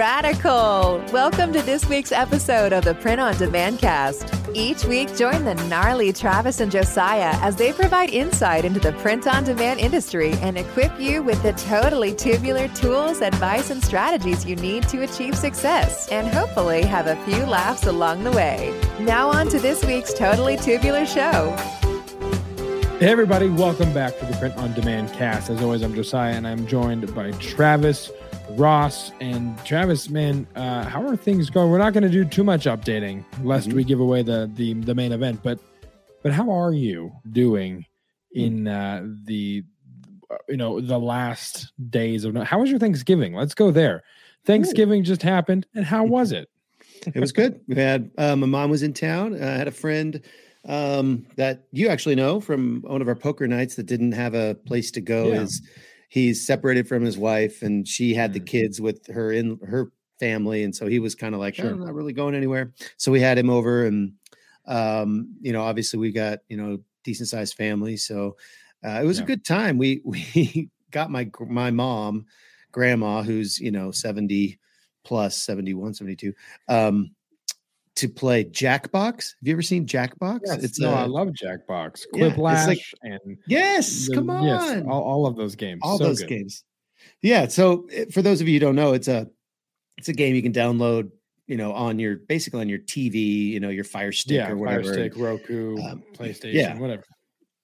radical. Welcome to this week's episode of the Print on Demand cast. Each week, join the gnarly Travis and Josiah as they provide insight into the print on demand industry and equip you with the totally tubular tools, advice, and strategies you need to achieve success and hopefully have a few laughs along the way. Now, on to this week's Totally Tubular show. Hey, everybody, welcome back to the Print on Demand cast. As always, I'm Josiah and I'm joined by Travis, Ross, and Travis. Man, uh, how are things going? We're not going to do too much updating lest Mhm. we give away the, the the main event, but but how are you doing in uh, the you know the last days of how was your Thanksgiving? Let's go there. Thanksgiving just happened, and how was it? it was good. We had uh, my mom was in town. I had a friend um, that you actually know from one of our poker nights that didn't have a place to go. Yeah. Is he's separated from his wife, and she had the Mm. kids with her in her family, and so he was kind of like, Sure. "Oh, I'm not really going anywhere. So we had him over, and um, you know, obviously we got you know decent sized family, so uh, it was Yeah. a good time. We we got my my mom, grandma, who's you know 70 plus 71, 72. Um, to play Jackbox. Have you ever seen Jackbox? It's no, I I love Jackbox, Yeah, it's like- and yes, the- come on, yes, all, all of those games, all So those good. games. Yeah. So for those of you who don't know, it's a it's a game you can download, you know, on your basically on your TV, you know, your Fire Stick yeah, or whatever, Fire. Stick, Roku, um, PlayStation, yeah. whatever.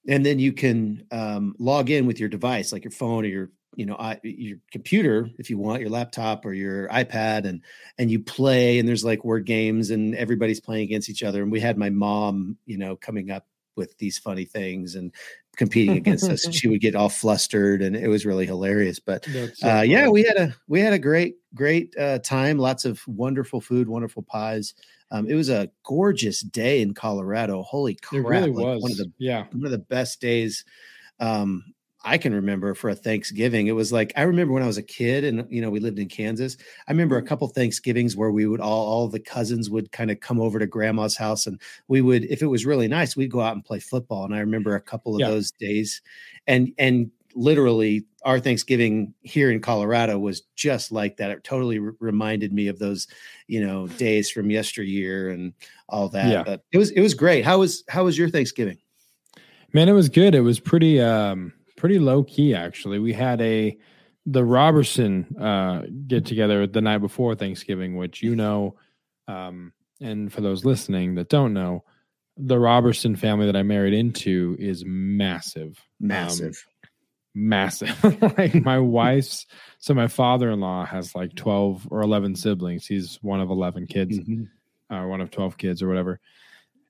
and then you can um, log in with your device like your phone or your you know I, your computer if you want your laptop or your ipad and and you play and there's like word games and everybody's playing against each other and we had my mom you know coming up with these funny things and competing against us she would get all flustered and it was really hilarious but uh, yeah we had a we had a great great uh, time lots of wonderful food wonderful pies. Um, it was a gorgeous day in colorado. Holy crap it really like was. one of the yeah, one of the best days um I can remember for a Thanksgiving. It was like I remember when I was a kid and you know we lived in Kansas. I remember a couple Thanksgivings where we would all all the cousins would kind of come over to grandma's house and we would if it was really nice, we'd go out and play football. And I remember a couple of Yeah. those days and and literally our Thanksgiving here in Colorado was just like that. It totally re- reminded me of those, you know, days from yesteryear and all that. Yeah. But it was it was great. How was how was your Thanksgiving? man, it was good. It was pretty um pretty low key actually. We had a the Robertson uh get together the night before Thanksgiving, which you know, um, and for those listening that don't know, the Robertson family that I married into is massive. Massive. massive. like my wife's, so my father in law has like 12 or 11 siblings. He's one of 11 kids, Mhm. uh, one of 12 kids or whatever.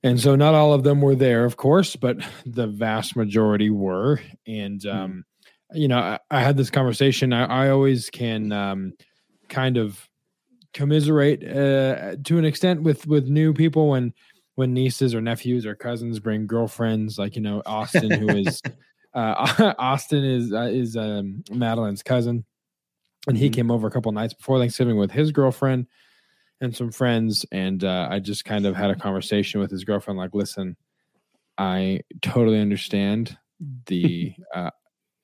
And so not all of them were there, of course, but the vast majority were. And, um, you know, I, I had this conversation. I, I always can um, kind of commiserate uh, to an extent with with new people when when nieces or nephews or cousins bring girlfriends like you know austin who is uh, austin is uh, is um, madeline's cousin and he Mhm. came over a couple nights before thanksgiving with his girlfriend and some friends and uh, i just kind of had a conversation with his girlfriend like listen i totally understand the uh,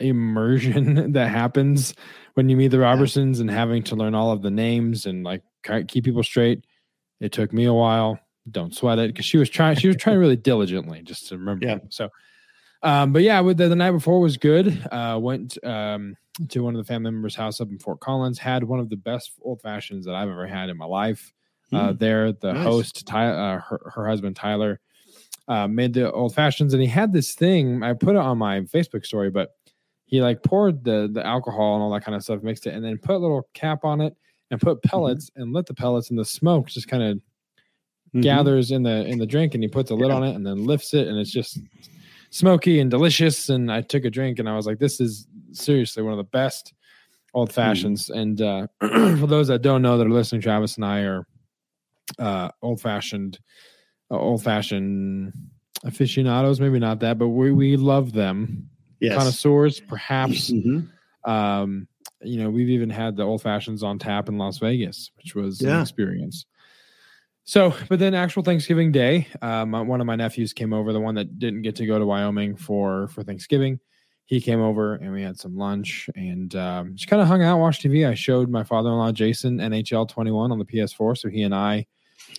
immersion that happens when you meet the Robertsons and having to learn all of the names and like keep people straight. It took me a while. Don't sweat it because she was trying. She was trying really diligently just to remember. Yeah. them. So, um, but yeah, with the, the night before was good. Uh, went um, to one of the family members' house up in Fort Collins. Had one of the best old fashions that I've ever had in my life. Uh, Mm. there, the Nice. host, Ty, uh, her, her husband Tyler, uh, made the old fashions, and he had this thing. I put it on my Facebook story, but he like poured the the alcohol and all that kind of stuff, mixed it, and then put a little cap on it and put pellets and lit the pellets, and the smoke just kind of Mhm. gathers in the in the drink, and he puts a lid Yeah. on it and then lifts it, and it's just smoky and delicious. And I took a drink, and I was like, "This is seriously one of the best old fashions." And uh, for those that don't know that are listening, Travis and I are uh, old fashioned, uh, old fashioned aficionados. Maybe not that, but we we love them. Yes. Connoisseurs, perhaps. Mhm. Um, you know, we've even had the old fashions on tap in Las Vegas, which was an experience. So, but then actual Thanksgiving Day, um, one of my nephews came over, the one that didn't get to go to Wyoming for for Thanksgiving. he came over and we had some lunch and um, just kind of hung out, watched TV. I showed my father-in-law Jason NHL 21 on the PS4, so he and I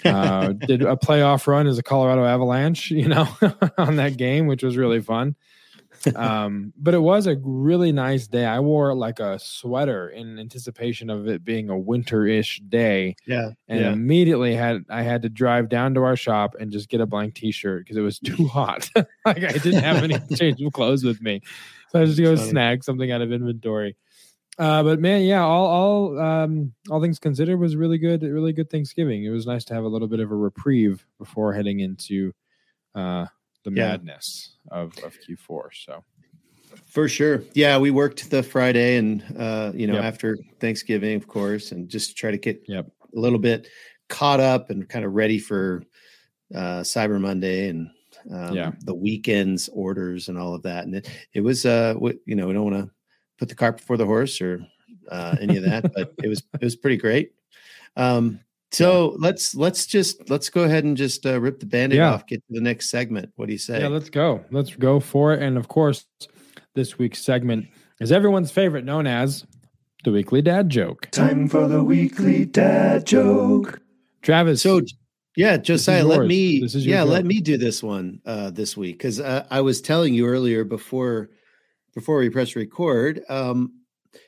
uh, did a playoff run as a Colorado Avalanche, you know, on that game, which was really fun. Um, but it was a really nice day. I wore like a sweater in anticipation of it being a winter-ish day. Yeah. And yeah. immediately had I had to drive down to our shop and just get a blank t-shirt because it was too hot. like I didn't have any change of clothes with me. So I just go Funny. snag something out of inventory. Uh, but man, yeah, all all um, all things considered was really good. Really good Thanksgiving. It was nice to have a little bit of a reprieve before heading into uh, the Yeah. madness of, of Q4. So For sure. Yeah, we worked the Friday and uh, you know, Yep. after Thanksgiving, of course, and just try to get Yep. a little bit caught up and kind of ready for uh Cyber Monday and um, Yeah. the weekends orders and all of that. And it, it was uh what you know, we don't want to put the cart before the horse or uh any of that, but it was it was pretty great. Um so let's let's just let's go ahead and just uh, rip the band-aid Yeah. off, get to the next segment. What do you say? yeah, let's go. Let's go for it. And of course, this week's segment is everyone's favorite, known as the weekly dad joke. Time for the weekly dad joke. Travis, So, yeah, Josiah, let me This is your yeah, let me do this one uh, this week because uh, I was telling you earlier before before we press record. Um,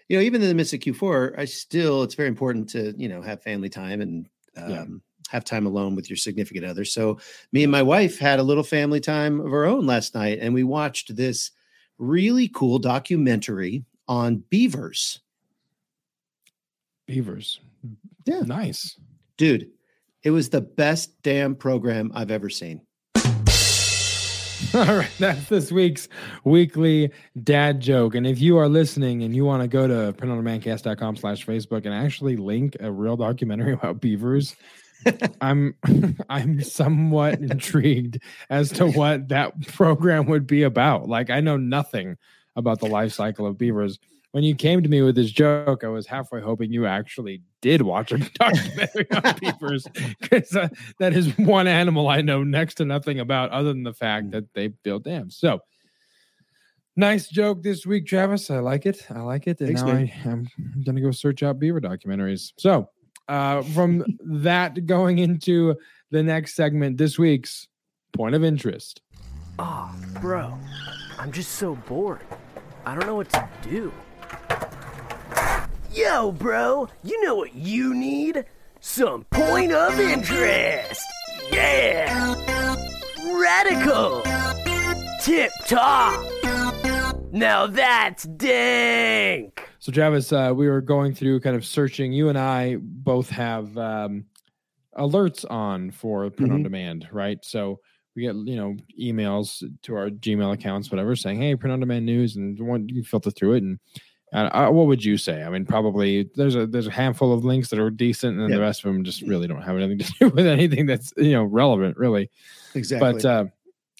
you know, even in the midst of Q4, I still it's very important to you know have family time and um, Yeah. have time alone with your significant other. So, me and my wife had a little family time of our own last night, and we watched this really cool documentary on beavers. Beavers. Yeah. Nice. Dude, it was the best damn program I've ever seen. All right, that's this week's weekly dad joke. And if you are listening and you want to go to printondemandcast.com slash Facebook and actually link a real documentary about beavers, I'm I'm somewhat intrigued as to what that program would be about. Like I know nothing about the life cycle of beavers. When you came to me with this joke, I was halfway hoping you actually did watch a documentary on beavers because uh, that is one animal I know next to nothing about, other than the fact that they build dams. So, nice joke this week, Travis. I like it. I like it. And Thanks, now man. I, I'm going to go search out beaver documentaries. So, uh, from that going into the next segment, this week's point of interest. Oh, bro, I'm just so bored. I don't know what to do. Yo, bro, you know what you need? Some point of interest. Yeah! Radical! Tip top! Now that's dank! So, Travis, uh, we were going through kind of searching. You and I both have um, alerts on for print on Mhm. demand, right? So we get you know emails to our Gmail accounts, whatever, saying, "Hey, print on demand news," and one you filter through it. And uh, what would you say? I mean, probably there's a there's a handful of links that are decent, and Yeah. the rest of them just really don't have anything to do with anything that's you know relevant, really. Exactly. But uh,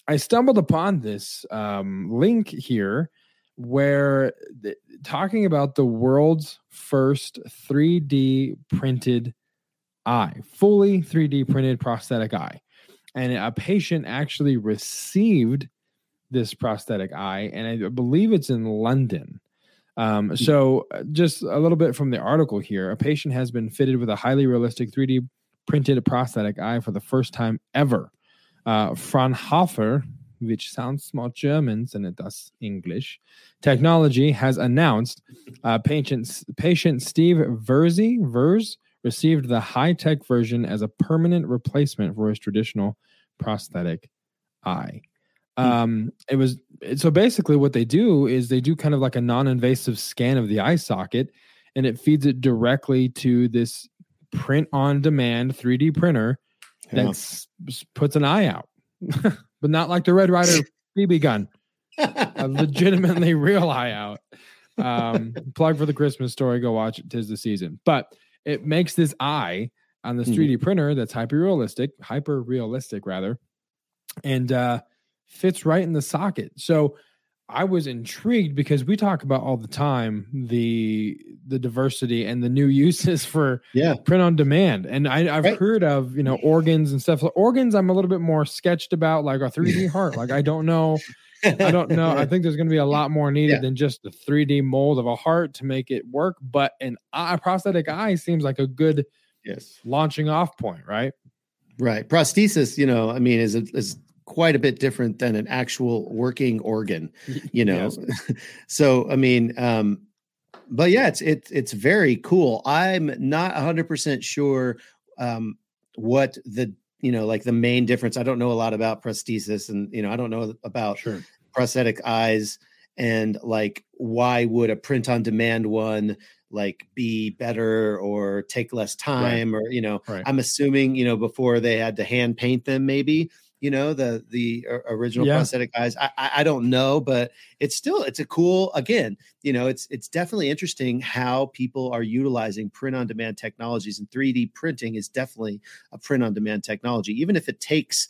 I stumbled upon this um, link here where th- talking about the world's first 3D printed eye, fully 3D printed prosthetic eye. And a patient actually received this prosthetic eye, and I believe it's in London. Um, so, uh, just a little bit from the article here a patient has been fitted with a highly realistic 3D printed prosthetic eye for the first time ever uh, Fraunhofer, which sounds more German than it does English, technology has announced uh, patient, patient Steve Verze, Vers received the high tech version as a permanent replacement for his traditional prosthetic eye. Um, it was so basically what they do is they do kind of like a non invasive scan of the eye socket and it feeds it directly to this print on demand 3D printer Yeah. that puts an eye out, but not like the Red Ryder BB gun, a legitimately real eye out. Um, plug for the Christmas story. Go watch it. Tis the season. But it makes this eye on this Mhm. 3D printer that's hyper realistic, hyper realistic rather, and uh, fits right in the socket. So I was intrigued because we talk about all the time the the diversity and the new uses for yeah. print on demand. And I, I've Right. heard of, you know, organs and stuff. So organs, I'm a little bit more sketched about, like a 3D heart. Like I don't know I don't know. I think there's going to be a lot more needed Yeah. than just the 3D mold of a heart to make it work. But an eye, prosthetic eye seems like a good yes. launching off point, right? Right. Prosthesis, you know, I mean, is is quite a bit different than an actual working organ, you know. Yes. so, I mean, um, but yeah, it's it's it's very cool. I'm not 100% sure um what the you know like the main difference. I don't know a lot about prosthesis and you know, I don't know about Sure. prosthetic eyes and like why would a print on demand one like be better or take less time or you know Right. i'm assuming you know before they had to hand paint them maybe you know the the original Yeah. prosthetic I, I i don't know but it's still it's a cool again you know it's it's definitely interesting how people are utilizing print on demand technologies and 3d printing is definitely a print on demand technology even if it takes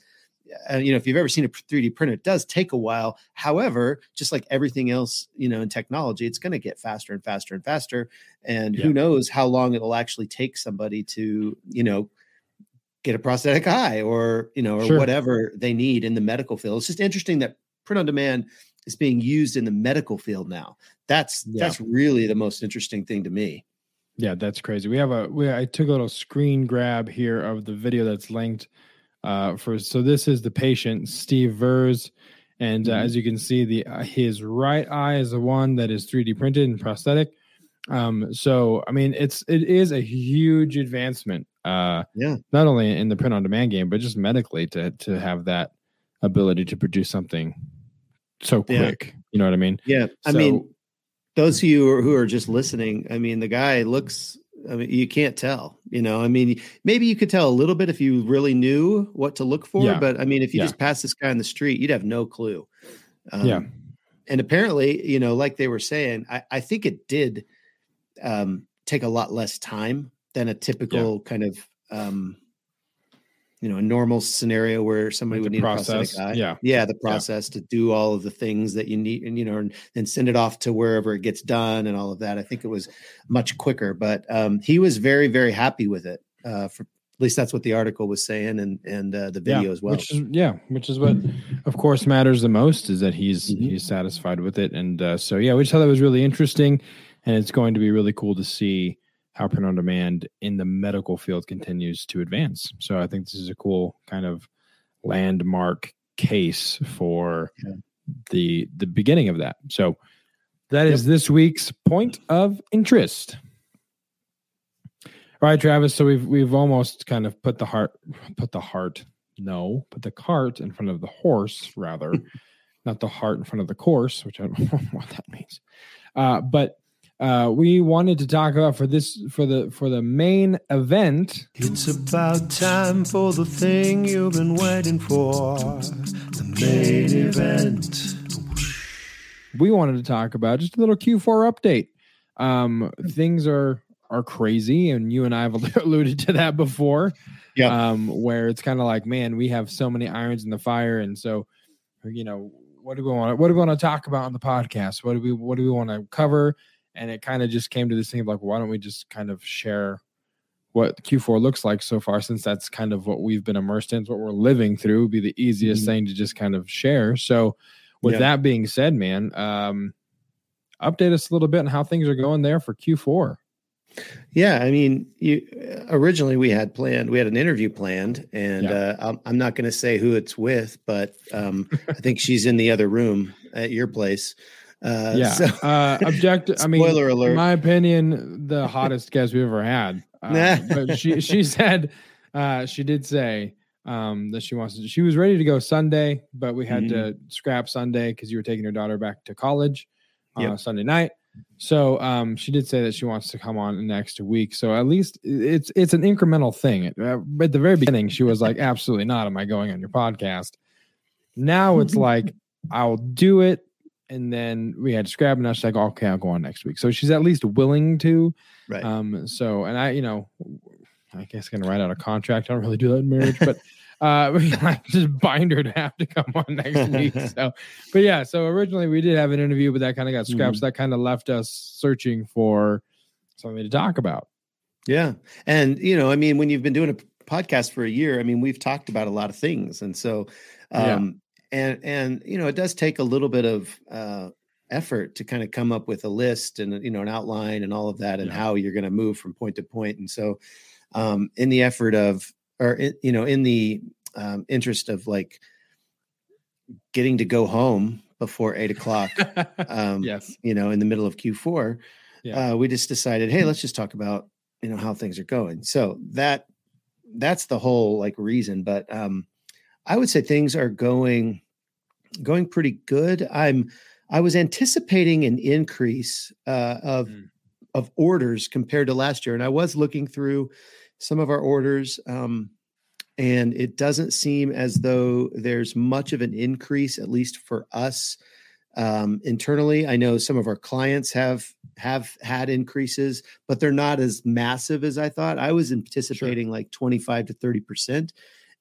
uh, you know, if you've ever seen a 3D printer, it does take a while. However, just like everything else, you know, in technology, it's going to get faster and faster and faster. And Yeah. who knows how long it'll actually take somebody to, you know, get a prosthetic eye or, you know, or Sure. whatever they need in the medical field. It's just interesting that print on demand is being used in the medical field now. That's Yeah. that's really the most interesting thing to me. Yeah, that's crazy. We have a we I took a little screen grab here of the video that's linked uh for so this is the patient Steve Verze and uh, Mhm. as you can see the uh, his right eye is the one that is 3D printed and prosthetic. Um so I mean it's it is a huge advancement uh Yeah. not only in the print on demand game but just medically to to have that ability to produce something so Yeah. quick. You know what I mean? Yeah, I mean, those of you who are, who are just listening, I mean, the guy looks. I mean, you can't tell. You know, I mean, maybe you could tell a little bit if you really knew what to look for. Yeah. But I mean, if you Yeah. just pass this guy on the street, you'd have no clue. Um, Yeah. and apparently, you know, like they were saying, I, I think it did um, take a lot less time than a typical kind of, um, you know, a normal scenario where somebody would need process, a prosthetic eye. yeah. yeah, the process to do all of the things that you need, and you know, and then send it off to wherever it gets done and all of that. I think it was much quicker, but um, he was very, very happy with it. Uh, for at least that's what the article was saying, and and uh, the video as well. Which is yeah, which is what of course matters the most is that he's Mhm. he's satisfied with it, and uh, so yeah, we just thought that was really interesting, and it's going to be really cool to see how print on demand in the medical field continues to advance. So I think this is a cool kind of landmark case for Yeah. the the beginning of that. So that is this week's point of interest. All right, Travis. So we've we've almost kind of put the heart put the heart no, put the cart in front of the horse rather, not the heart in front of the course, which I don't know what that means. Uh, but uh, we wanted to talk about for this for the for the main event. It's about time for the thing you've been waiting for. The main event. we wanted to talk about just a little Q4 update. Um, things are are crazy, and you and I have alluded to that before. Yeah. Um, where it's kind of like, man, we have so many irons in the fire, and so you know, what do we want? What do we want to talk about on the podcast? What do we What do we want to cover? And it kind of just came to this thing of like, why don't we just kind of share what Q4 looks like so far, since that's kind of what we've been immersed in, it's what we're living through, would be the easiest Mhm. thing to just kind of share. So, with Yeah. that being said, man, um, update us a little bit on how things are going there for Q4. Yeah, I mean, you originally we had planned, we had an interview planned, and Yeah. uh, I'm, I'm not going to say who it's with, but um, I think she's in the other room at your place. Uh, yeah. So, uh, object. I mean, spoiler alert. in my opinion, the hottest guest we've ever had. Uh, but she she said uh, she did say um, that she wants to. She was ready to go Sunday, but we had to Mm-hmm. scrap Sunday because you were taking your daughter back to college on Yep. Sunday night. So um, she did say that she wants to come on next week. So at least it's it's an incremental thing. Uh, At the very beginning, she was like, "Absolutely not. Am I going on your podcast?" Now it's like, "I'll do it." And then we had to scrap, and now she's like, "Okay, I'll go on next week." So she's at least willing to. right. Um, so, and I, you know, I guess gonna write out a contract. I don't really do that in marriage, but uh, like just bind her to have to come on next week. So, but yeah, so originally we did have an interview, but that kind of got scrapped. So that kind of left us searching for something to talk about. Yeah. And, you know, I mean, when you've been doing a podcast for a year, I mean, we've talked about a lot of things. And so, Yeah. And and you know it does take a little bit of uh, effort to kind of come up with a list and you know an outline and all of that and Yeah. how you're going to move from point to point and so um in the effort of or in, you know in the um, interest of like getting to go home before eight o'clock um yes. you know in the middle of q4 Yeah. uh, we just decided hey let's just talk about you know how things are going so that that's the whole like reason but um i would say things are going going pretty good. I'm i was anticipating an increase uh, of Mm. of orders compared to last year and i was looking through some of our orders um and it doesn't seem as though there's much of an increase at least for us um, internally. I know some of our clients have have had increases but they're not as massive as i thought. I was anticipating like 25 to 30 percent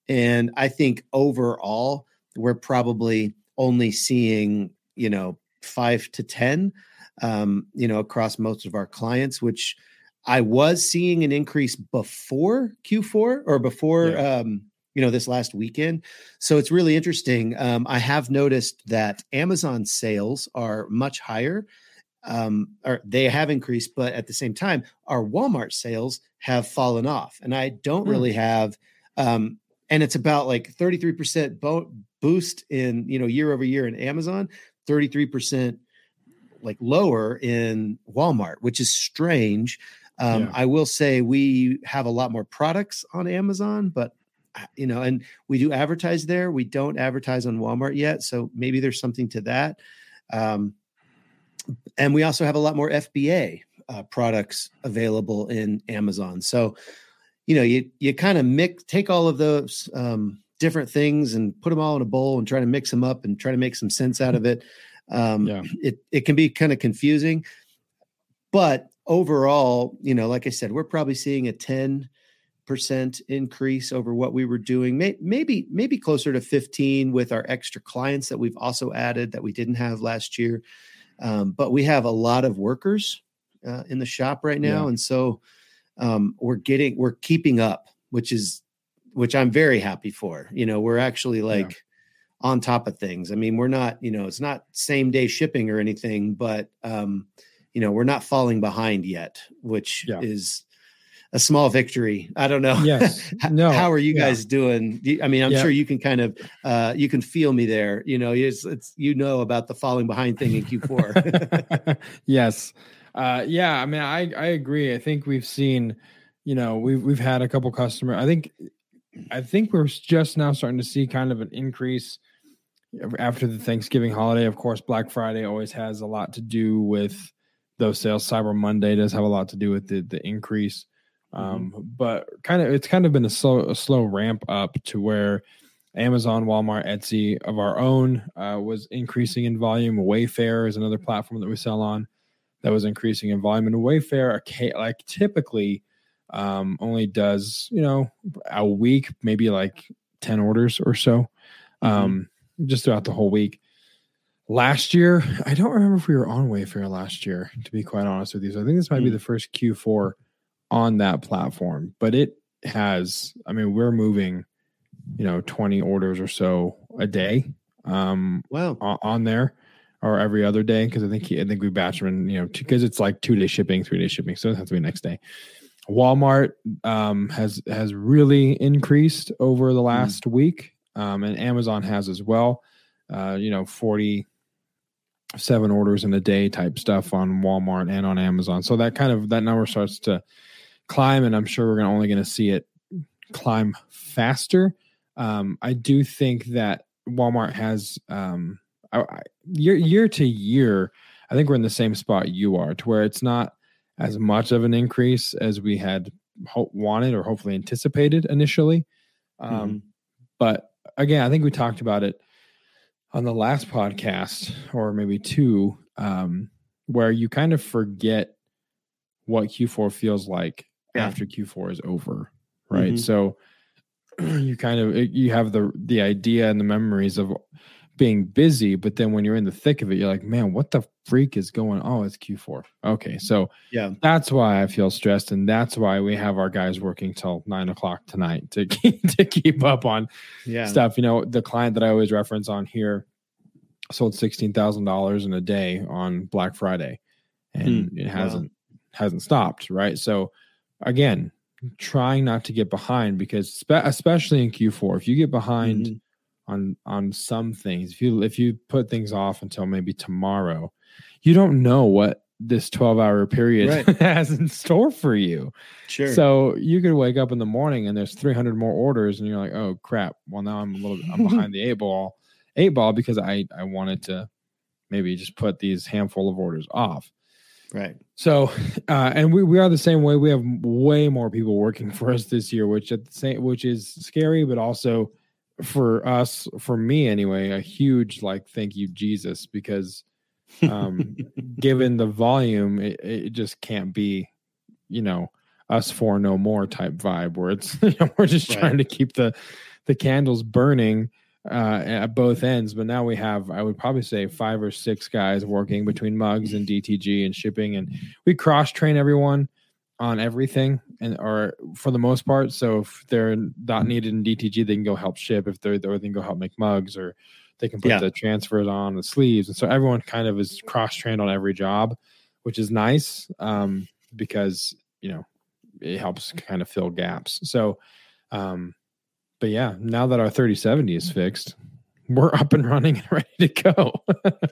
and i think overall we're probably only seeing you know five to ten um, you know across most of our clients which i was seeing an increase before q4 or before Yeah. um, you know this last weekend so it's really interesting um, i have noticed that amazon sales are much higher um, or they have increased but at the same time our walmart sales have fallen off and i don't Hmm. really have um, and it's about like 33% bo- boost in you know year over year in amazon 33% like lower in walmart which is strange. Um, Yeah. i will say we have a lot more products on amazon but uh, you know and we do advertise there. We don't advertise on walmart yet so maybe there's something to that. Um, and we also have a lot more fba uh, products available in amazon. So you know you you kind of mix take all of those um, different things and put them all in a bowl and try to mix them up and try to make some sense out of it um, Yeah. it it can be kind of confusing but overall you know like i said we're probably seeing a 10 percent increase over what we were doing May, maybe maybe closer to 15 with our extra clients that we've also added that we didn't have last year um, but we have a lot of workers uh, in the shop right now Yeah. and so um, we're getting we're keeping up which is which i'm very happy for you know we're actually like on top of things i mean we're not you know it's not same day shipping or anything but um you know we're not falling behind yet which Yeah. is a small victory i don't know Yes. No. how are you Yeah. guys doing i mean i'm Yeah. sure you can kind of uh you can feel me there you know it's, it's you know about the falling behind thing in q4 yes. Uh, yeah. I mean, I I agree. I think we've seen, you know, we've we've had a couple customer. I think, I think we're just now starting to see kind of an increase after the Thanksgiving holiday. Of course, Black Friday always has a lot to do with those sales. Cyber Monday does have a lot to do with the the increase. Um, but kind of it's kind of been a slow a slow ramp up to where Amazon, Walmart, Etsy of our own uh, was increasing in volume. Wayfair is another platform that we sell on that was increasing in volume. And Wayfair, like typically, um, only does you know a week, maybe like ten orders or so, um, just throughout the whole week. Last year, I don't remember if we were on Wayfair last year. To be quite honest with you, so I think this might be Hmm. the first Q4 on that platform, but it has. I mean, we're moving, you know, twenty orders or so a day. Um, wow on, on there or every other day because I think he, I think we batch them in, you know because it's like two day shipping, three day shipping, so it has to be next day. Walmart um, has has really increased over the last week, um, and Amazon has as well. Uh, you know, forty seven orders in a day type stuff on Walmart and on Amazon. So that kind of that number starts to climb, and I'm sure we're gonna, only going to see it climb faster. Um, I do think that Walmart has um, I, year year to year. I think we're in the same spot you are, to where it's not as much of an increase as we had ho- wanted or hopefully anticipated initially. Um, But again, I think we talked about it on the last podcast, or maybe two, um, where you kind of forget what Q4 feels like Yeah. after Q4 is over, right? Mhm. So you kind of you have the the idea and the memories of being busy, but then when you're in the thick of it, you're like, man, what the freak is going? Oh, it's Q4. Okay, so Yeah. that's why I feel stressed, and that's why we have our guys working till nine o'clock tonight to keep, to keep up on Yeah. stuff. You know, the client that I always reference on here sold sixteen thousand dollars in a day on Black Friday, and it hasn't hasn't stopped. Right, so again, trying not to get behind because spe- especially in Q4, if you get behind Mhm. On on some things, if you if you put things off until maybe tomorrow, you don't know what this 12 hour period Right. has in store for you. Sure. So you could wake up in the morning and there's 300 more orders, and you're like, oh crap. Well, now I'm a little I'm behind the eight ball, eight ball because I I wanted to maybe just put these handful of orders off. right. So, uh, and we, we are the same way. We have way more people working for us this year, which at the same, which is scary, but also for us, for me anyway, a huge like thank you Jesus because um, given the volume, it, it just can't be, you know, us for no more type vibe where it's you know, we're just Right. trying to keep the the candles burning uh, at both ends. But now we have, I would probably say, five or six guys working between mugs and DTG and shipping, and we cross train everyone on everything, and or for the most part. So if they're not needed in DTG, they can go help ship. If they're, or they can go help make mugs, or they can put Yeah. the transfers on the sleeves, and so everyone kind of is cross trained on every job, which is nice um, because you know it helps kind of fill gaps. So. Um, but yeah, now that our 3070 is fixed, we're up and running and ready to go.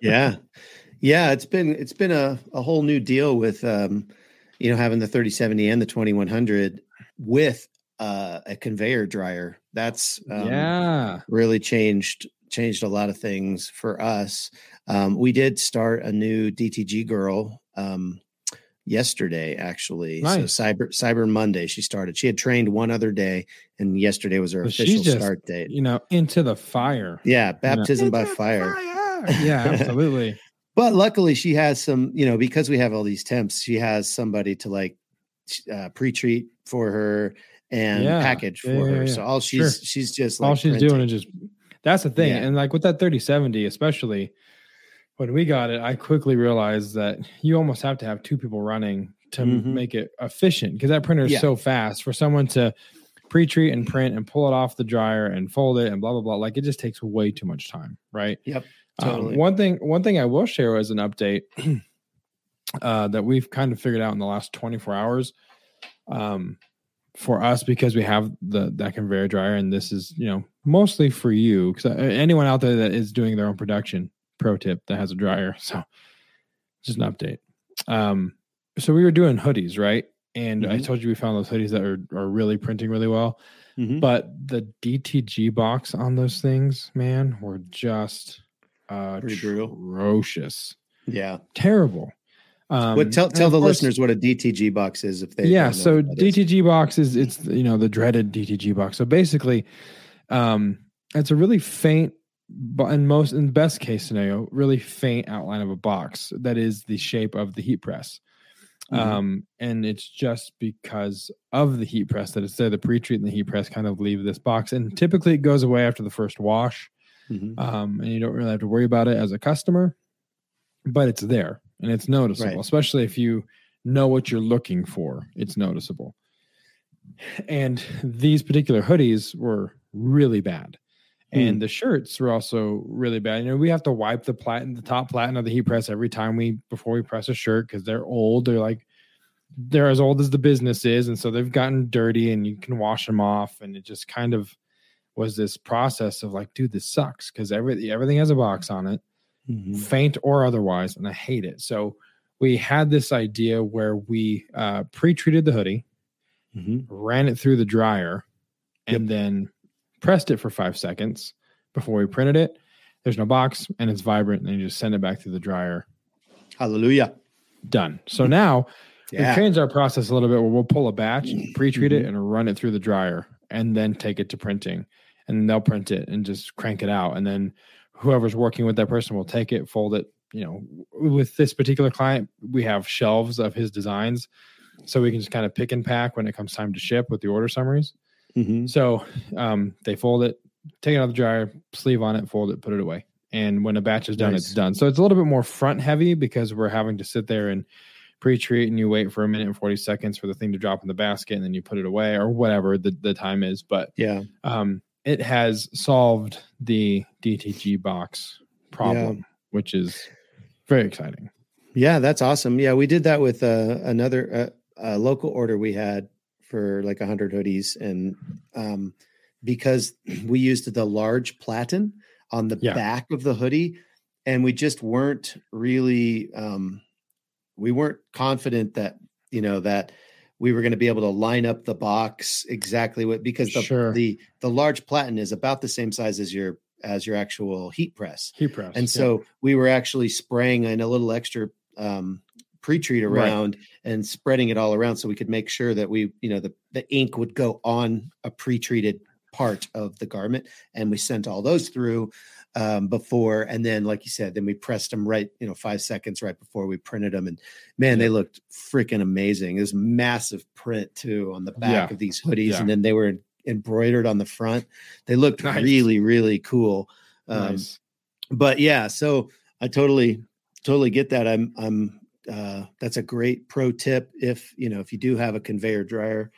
yeah yeah it's been it's been a, a whole new deal with um you know having the 3070 and the 2100 with uh a conveyor dryer that's um, yeah. really changed changed a lot of things for us um we did start a new dtg girl um yesterday actually Nice. so cyber cyber monday she started she had trained one other day and yesterday was her But official just- start date You know, into the fire. yeah baptism by Into fire Yeah, absolutely. but luckily she has some you know because we have all these temps she has somebody to like uh, pre-treat for her and Yeah. package for yeah, her yeah. so all she's she's just like All she's printing. doing is just that's the thing. And like with that 3070, especially when we got it, I quickly realized that you almost have to have two people running to Mhm. make it efficient because that printer is so fast for someone to pre-treat and print and pull it off the dryer and fold it and blah blah blah. Like it just takes way too much time, right? Yep, Um, one thing, one thing I will share as an update uh, that we've kind of figured out in the last 24 hours, um, for us because we have the that conveyor dryer, and this is you know mostly for you because anyone out there that is doing their own production. Pro tip that has a dryer, so just an update. Um, so we were doing hoodies, right? And I Mhm. told you we found those hoodies that are are really printing really well. Mhm. But the DTG box on those things, man, were just uh. Atrocious, yeah terrible. Um, what tell tell the course- listeners what a dtg box is if they yeah so that is. dtg box is it's you know the dreaded dtg box so basically um it's a really faint but in most in best case scenario really faint outline of a box that is the shape of the heat press Mhm. um and it's just because of the heat press that it's there the pre-treat and the heat press kind of leave this box and typically it goes away after the first wash Mhm. um, and you don't really have to worry about it as a customer, but it's there and it's noticeable, Right. especially if you know what you're looking for. It's noticeable. And these particular hoodies were really bad. And the shirts were also really bad. You know, we have to wipe the platen, the top platen of the heat press every time we before we press a shirt because they're old. They're like they're as old as the business is, and so they've gotten dirty, and you can wash them off. And it just kind of was this process of like, dude, this sucks because every everything has a box on it, Mhm. faint or otherwise, and I hate it. So we had this idea where we uh, pre-treated the hoodie, Mhm. ran it through the dryer, and then pressed it for five seconds before we printed it. There's no box and it's vibrant, and then you just send it back through the dryer. hallelujah Done. So now yeah we've changed our process a little bit where we'll pull a batch, pre-treat it, and run it through the dryer, and then take it to printing. And they'll print it and just crank it out. And then whoever's working with that person will take it, fold it. You know, with this particular client, we have shelves of his designs. So we can just kind of pick and pack when it comes time to ship with the order summaries. Mhm. So um, they fold it, take it out of the dryer, sleeve on it, fold it, put it away. and when a batch is done, Nice. it's done. So it's a little bit more front heavy because we're having to sit there and pre-treat, and you wait for a minute and forty seconds for the thing to drop in the basket, and then you put it away or whatever the, the time is. But Yeah. um, it has solved the DTG box problem, which is very exciting. Yeah, that's awesome. Yeah, we did that with uh, another uh, uh, local order we had for like a 100 hoodies. And um, because we used the large platen on the Yeah. back of the hoodie, and we just weren't really, um, we weren't confident that, you know, that we were going to be able to line up the box exactly what because the Sure. the the large platen is about the same size as your as your actual heat press Heat press, and yeah. so we were actually spraying in a little extra um, pre-treat Right. around and spreading it all around so we could make sure that we you know the, the ink would go on a pre-treated part of the garment and we sent all those through um, before and then like you said then we pressed them right you know five seconds right before we printed them and man they looked freaking amazing there's massive print too on the back Yeah. of these hoodies Yeah. and then they were embroidered on the front they looked Nice. really really cool um, Nice. but yeah so i totally totally get that i'm i'm uh that's a great pro tip if you know if you do have a conveyor dryer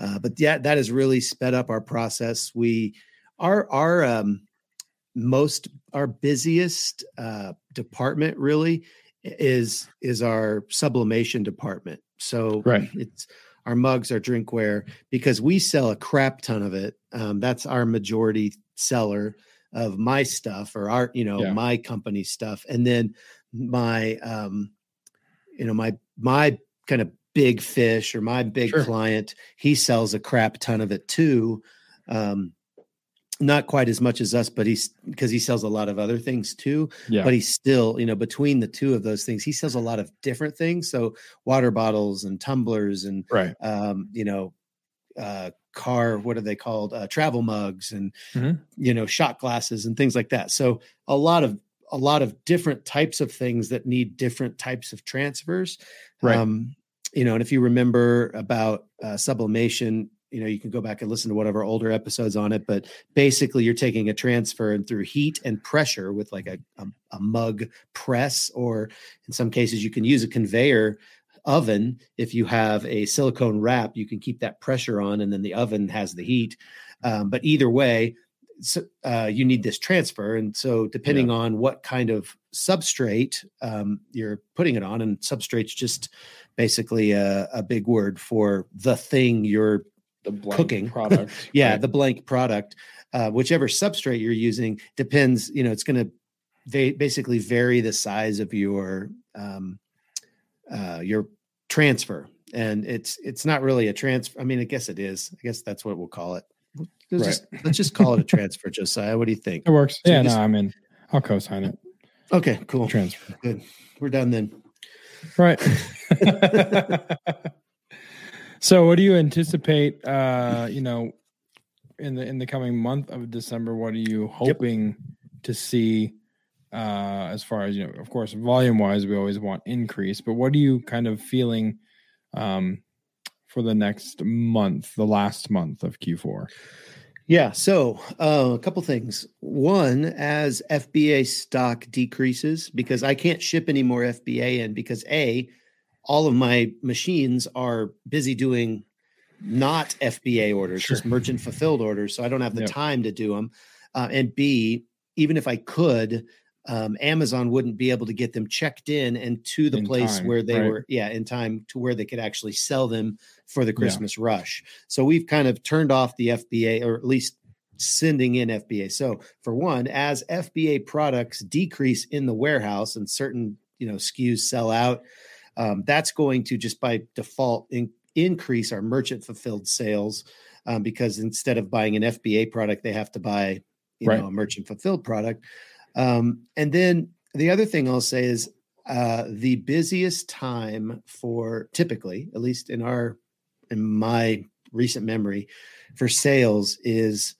uh but yeah that has really sped up our process we our our um most our busiest uh department really is is our sublimation department so Right. it's our mugs our drinkware because we sell a crap ton of it um that's our majority seller of my stuff or our you know Yeah. my company stuff and then my um you know my my kind of big fish or my big Sure. client he sells a crap ton of it too um not quite as much as us but he's because he sells a lot of other things too Yeah. but he's still you know between the two of those things he sells a lot of different things so water bottles and tumblers and right. um, you know, uh, car, what are they called? Uh, travel mugs and, Mhm. you know, shot glasses and things like that. So a lot of, a lot of different types of things that need different types of transfers. Right. Um, you know, and if you remember about uh, sublimation, you know, you can go back and listen to one of our older episodes on it, but basically you're taking a transfer and through heat and pressure with like a, a, a mug press, or in some cases you can use a conveyor oven. If you have a silicone wrap you can keep that pressure on and then the oven has the heat. Um, but either way so, uh, you need this transfer. And so depending on what kind of substrate um, you're putting it on and substrate's just basically a, a big word for the thing you're cooking. product. yeah right. the blank product uh, whichever substrate you're using depends you know it's going to va- basically vary the size of your um, uh, your transfer and it's it's not really a transfer i mean i guess it is i guess that's what we'll call it let's, Right. just, let's just call it a transfer josiah what do you think It works. So yeah, just- no, I'm in. I'll co-sign it. okay cool Transfer. good we're done then Right. so, what do you anticipate? Uh, you know, in the in the coming month of December, what are you hoping to see? Uh, as far as you know, of course, volume wise, we always want increase, but what are you kind of feeling um, for the next month, the last month of Q4? Yeah. So uh, a couple things. One, as FBA stock decreases, because I can't ship any more FBA in because A, all of my machines are busy doing not FBA orders, Sure. just merchant fulfilled orders. So I don't have the Yep. time to do them. Uh, and B, even if I could, um, Amazon wouldn't be able to get them checked in and to the In place time, where they right. were, yeah, in time to where they could actually sell them for the Christmas rush. So we've kind of turned off the FBA or at least sending in FBA. So for one, as FBA products decrease in the warehouse and certain, you know, SKUs sell out, um, that's going to just by default in, increase our merchant fulfilled sales um, because instead of buying an FBA product, they have to buy, you Right. know, a merchant fulfilled product. Um, and then the other thing I'll say is uh, the busiest time for typically, at least in our in my recent memory, for sales is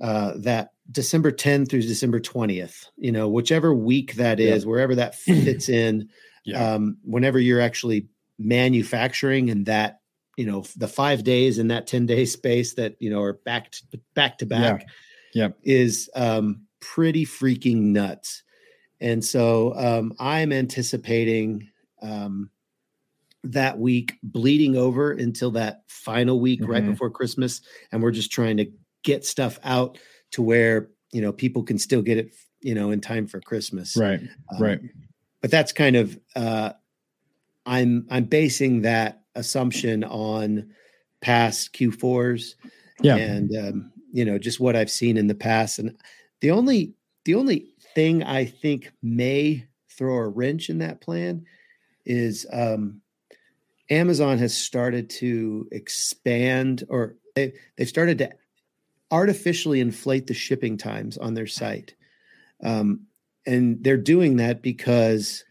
uh, that December 10th through December 20th. You know, whichever week that is, Yeah. wherever that fits in. Yeah. Um, whenever you're actually manufacturing and that you know the five days in that 10 day space that you know are back to back to back yeah, is um pretty freaking nuts and so um, I'm anticipating um, that week bleeding over until that final week right Mhm. before Christmas, and we're just trying to get stuff out to where you know people can still get it, you know, in time for Christmas. Right. Um, right. But that's kind of uh, I'm I'm basing that assumption on past Q4s Yeah. and um, you know just what I've seen in the past. And the only the only thing I think may throw a wrench in that plan is um, Amazon has started to expand, or they they've started to artificially inflate the shipping times on their site, um, and they're doing that because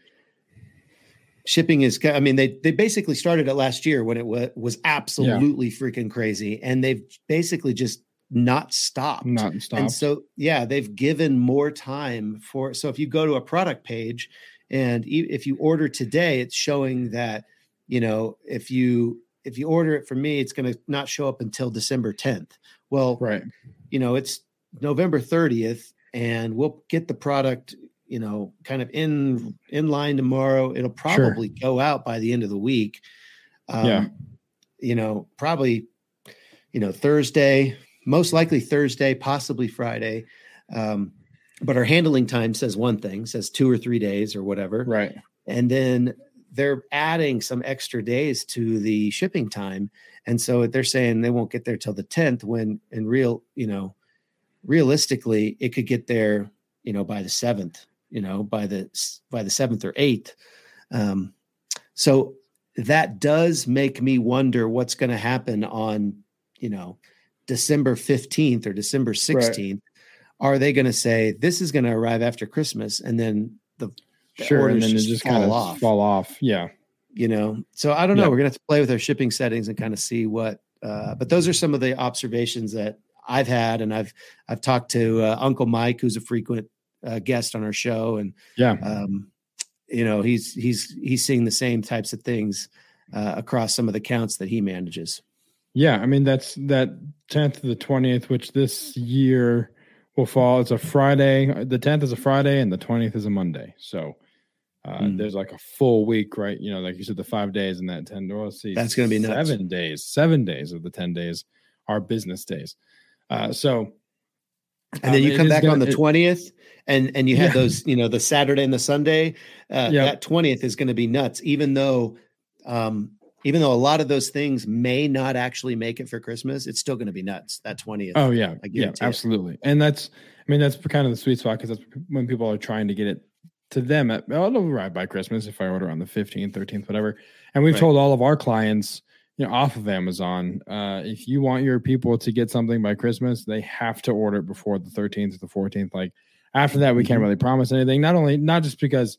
shipping is i mean they they basically started it last year when it was was absolutely freaking crazy and they've basically just not stopped. Not stopped. And so yeah they've given more time for so if you go to a product page and if you order today it's showing that you know if you if you order it from me it's going to not show up until december 10th well right. you know it's november 30th and we'll get the product you know kind of in in line tomorrow it'll probably go out by the end of the week. Um, Yeah. you know probably you know thursday most likely thursday possibly friday. Um, but our handling time says one thing says two or three days or whatever. Right. and then they're adding some extra days to the shipping time. And so they're saying they won't get there till the 10th when in real you know realistically it could get there you know by the 7th you know by the by the 7th or 8th um so that does make me wonder what's going to happen on you know december 15th or december 16th are they going to say this is going to arrive after christmas and then the the Sure. And then it just just kind of off. fall off. Yeah. you know so i don't know Yeah. we're gonna have to play with our shipping settings and kind of see what uh but those are some of the observations that i've had and i've i've talked to uh, uncle mike who's a frequent uh, guest on our show and Yeah. um you know he's he's he's seeing the same types of things uh, across some of the counts that he manages Yeah, I mean that's that tenth to the twentieth, which this year will fall. It's a Friday. The tenth is a Friday, and the twentieth is a Monday. So uh, Hmm. there's like a full week, right? You know, like you said, the five days and that ten. Well, see, That's gonna be nuts. seven days. Seven days of the ten days are business days. Uh, so, and then um, you come back gonna- on the 20th and and you had Yeah. those you know the saturday and the sunday uh, Yep. that 20th is going to be nuts even though um even though a lot of those things may not actually make it for christmas it's still going to be nuts that 20th Oh yeah, yeah, guarantee it. absolutely. And that's, I mean, that's kind of the sweet spot because that's when people are trying to get it to them at, it'll arrive by Christmas if I order on the 15th, 13th, whatever. And we've Right. told all of our clients, you know, off of Amazon, uh, if you want your people to get something by Christmas, they have to order it before the 13th or the 14th. Like after that, we can't Mhm. really promise anything. Not only, not just because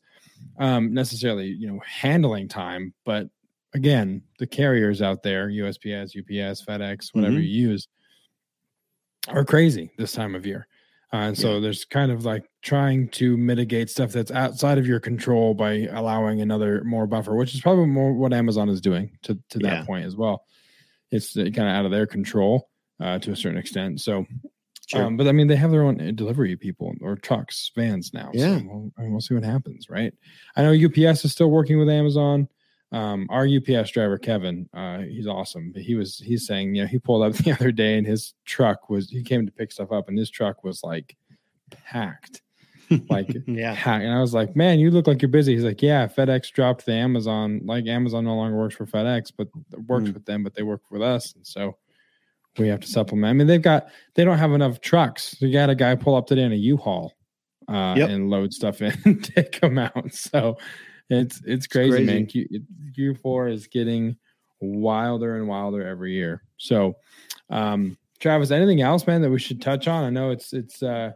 um, necessarily, you know, handling time, but again, the carriers out there, USPS, UPS, FedEx, whatever Mhm. you use, are crazy this time of year. Uh, and so there's kind of like trying to mitigate stuff that's outside of your control by allowing another more buffer, which is probably more what Amazon is doing to, to that Yeah. point as well. It's kind of out of their control uh, to a certain extent. So, Sure. um, but I mean, they have their own uh, delivery people or trucks, vans now. Yeah. So we'll, we'll see what happens, right? I know UPS is still working with Amazon. Um, our UPS driver Kevin, uh, he's awesome. But he was he's saying, you know, he pulled up the other day and his truck was he came to pick stuff up and his truck was like packed, like yeah packed. And I was like, man, you look like you're busy. He's like, yeah, FedEx dropped the Amazon. Like Amazon no longer works for FedEx, but works Hmm. with them, but they work with us, and so we have to supplement. I mean, they've got they don't have enough trucks. You got a guy pull up today in a U-Haul uh, Yep. and load stuff in and take them out. So it's it's crazy, man. Q, Q4 is getting wilder and wilder every year. So, um, Travis, anything else, man, that we should touch on? I know it's it's uh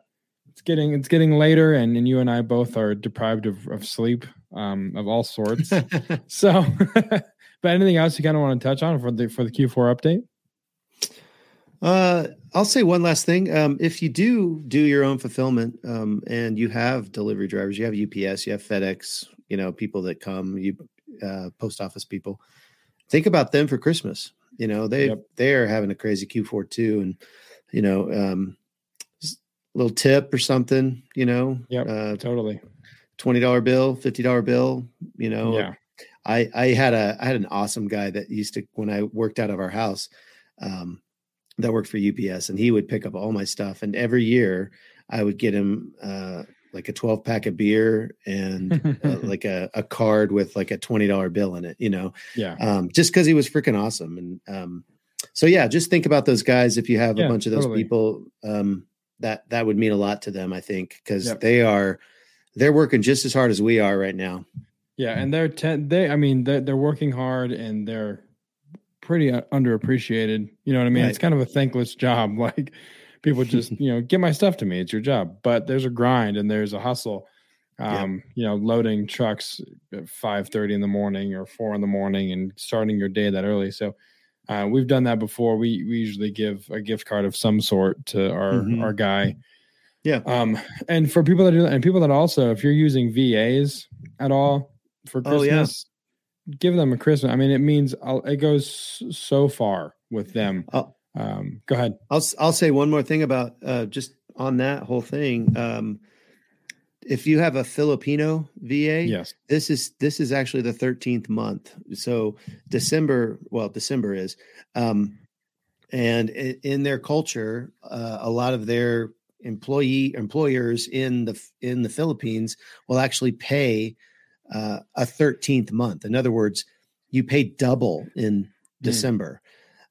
it's getting it's getting later, and, and you and I both are deprived of, of sleep um, of all sorts. so, but anything else you kind of want to touch on for the for the Q4 update? Uh, I'll say one last thing. Um, if you do do your own fulfillment, um, and you have delivery drivers, you have UPS, you have FedEx, you know, people that come, you uh, post office people. Think about them for Christmas. You know, they Yep. they are having a crazy Q4 too, and you know, um, little tip or something. You know, Yep. uh, Totally. twenty dollar bill, fifty dollar bill. You know, Yeah. I I had a I had an awesome guy that used to when I worked out of our house, um, that worked for UPS, and he would pick up all my stuff. And every year, I would get him uh, like a twelve pack of beer and uh, like a, a card with like a twenty dollar bill in it. You know, Yeah. um, just because he was freaking awesome. And um, so yeah, just think about those guys. If you have Yeah, a bunch of those totally. people, um, that that would mean a lot to them. I think because Yep. they are they're working just as hard as we are right now. Yeah, and they're ten, they I mean they're they're working hard and they're pretty uh, underappreciated. You know what I mean? It's kind of a thankless job. Like people just you know get my stuff to me. It's your job, but there's a grind and there's a hustle. Yeah. Um, you know, loading trucks at five thirty in the morning or four in the morning and starting your day that early. So. Uh, we've done that before. We we usually give a gift card of some sort to our Mhm. our guy. Yeah. Um, and for people that do that, and people that also, if you're using VAs at all for Oh, yeah. Give them a Christmas. I mean, it means I'll, it goes so far with them. Oh. Um, go ahead. I'll I'll say one more thing about uh, just on that whole thing. Um, if you have a Filipino VA, Yes. this is this is actually the 13th month. So December, well, December is, um, and i- in their culture, uh, a lot of their employee employers in the in the Philippines will actually pay uh, a 13th month. In other words, you pay double in December.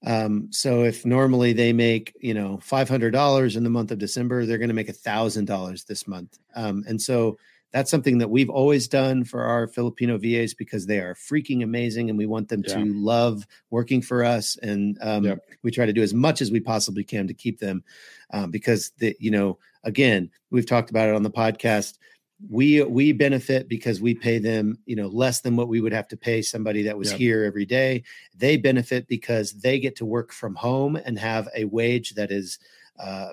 Um, so if normally they make, you know, five hundred dollars in the month of December, they're going to make a thousand dollars this month. Um, and so that's something that we've always done for our Filipino VAs because they are freaking amazing, and we want them Yeah. to love working for us. And um, Yep. we try to do as much as we possibly can to keep them, um, because the, you know, again, we've talked about it on the podcast we we benefit because we pay them you know less than what we would have to pay somebody that was Yep. here every day. They benefit because they get to work from home and have a wage that is uh,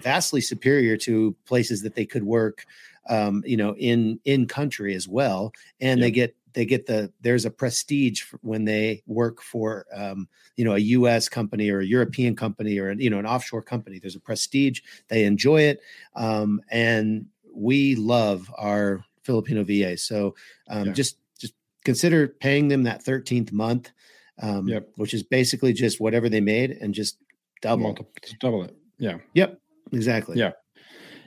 vastly superior to places that they could work um, you know in in country as well. And they get they get the there's a prestige when they work for um, you know a US company or a European company or an, you know an offshore company. There's a prestige. They enjoy it um, and we love our Filipino VA. So um, Yeah. just just consider paying them that 13th month, um, Yep. which is basically just whatever they made and just double. Multiple, double it. Yeah. Yep, exactly. Yeah.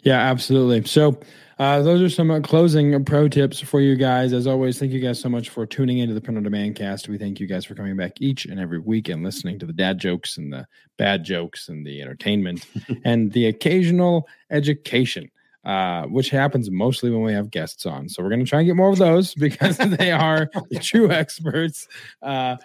Yeah, absolutely. So, uh, those are some uh, closing pro tips for you guys. As always, thank you guys so much for tuning into the Print on Demand cast. We thank you guys for coming back each and every week and listening to the dad jokes and the bad jokes and the entertainment and the occasional education, uh, which happens mostly when we have guests on. So, we're going to try and get more of those because they are the true experts. Uh,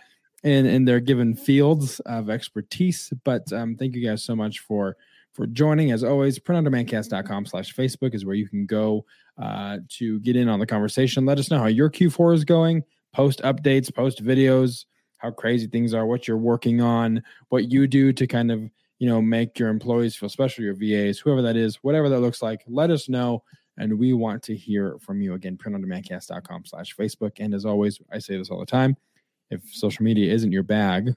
in, in their given fields of expertise. But um, thank you guys so much for for joining. As always, printondemandcast.com slash Facebook is where you can go uh, to get in on the conversation. Let us know how your Q4 is going. Post updates, post videos, how crazy things are, what you're working on, what you do to kind of, you know, make your employees feel special, your VAs, whoever that is, whatever that looks like. Let us know. And we want to hear from you again, printondemandcast.com slash Facebook. And as always, I say this all the time. If social media isn't your bag,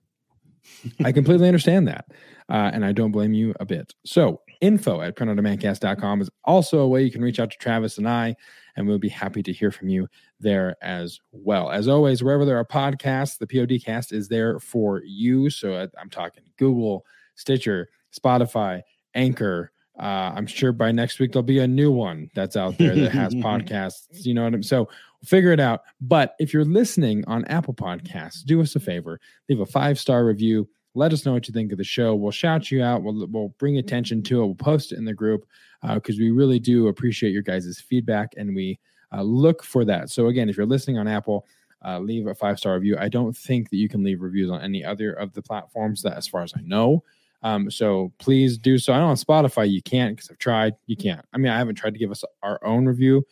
I completely understand that. Uh, and I don't blame you a bit. So, info at printondemandcast.com is also a way you can reach out to Travis and I, and we'll be happy to hear from you there as well. As always, wherever there are podcasts, the PODcast is there for you. So, I- I'm talking Google, Stitcher, Spotify, Anchor. Uh, I'm sure by next week there'll be a new one that's out there that has podcasts. You know what I'm so figure it out. But if you're listening on Apple Podcasts, do us a favor, leave a five star review. Let us know what you think of the show. We'll shout you out. We'll, we'll bring attention to it. We'll post it in the group because we really do appreciate your guys' feedback and we uh, look for that. So, again, if you're listening on Apple, uh, leave a five star review. I don't think that you can leave reviews on any other of the platforms that, as far as I know. Um, so please do so. I know on Spotify you can't because I've tried. You can't. I mean, I haven't tried to give us our own review,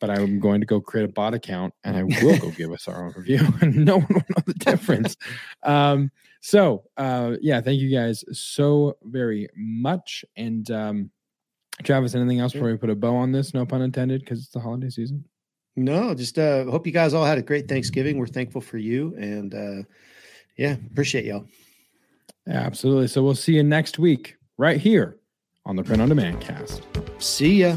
but I'm going to go create a bot account and I will go give us our own review, and no one will know the difference. Um, so uh, yeah, thank you guys so very much. And um, Travis, anything else before we put a bow on this? No pun intended, because it's the holiday season. No, just uh hope you guys all had a great Thanksgiving. We're thankful for you and uh yeah, appreciate y'all. Absolutely. So we'll see you next week right here on the Print on Demand cast. See ya.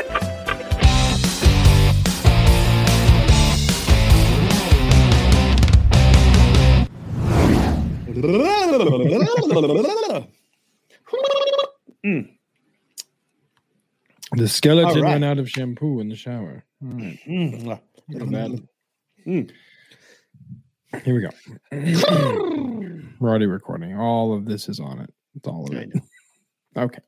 The skeleton right. ran out of shampoo in the shower. Right. Mm. That. Mm. Here we go. We're already recording. All of this is on it. It's all of it. Okay.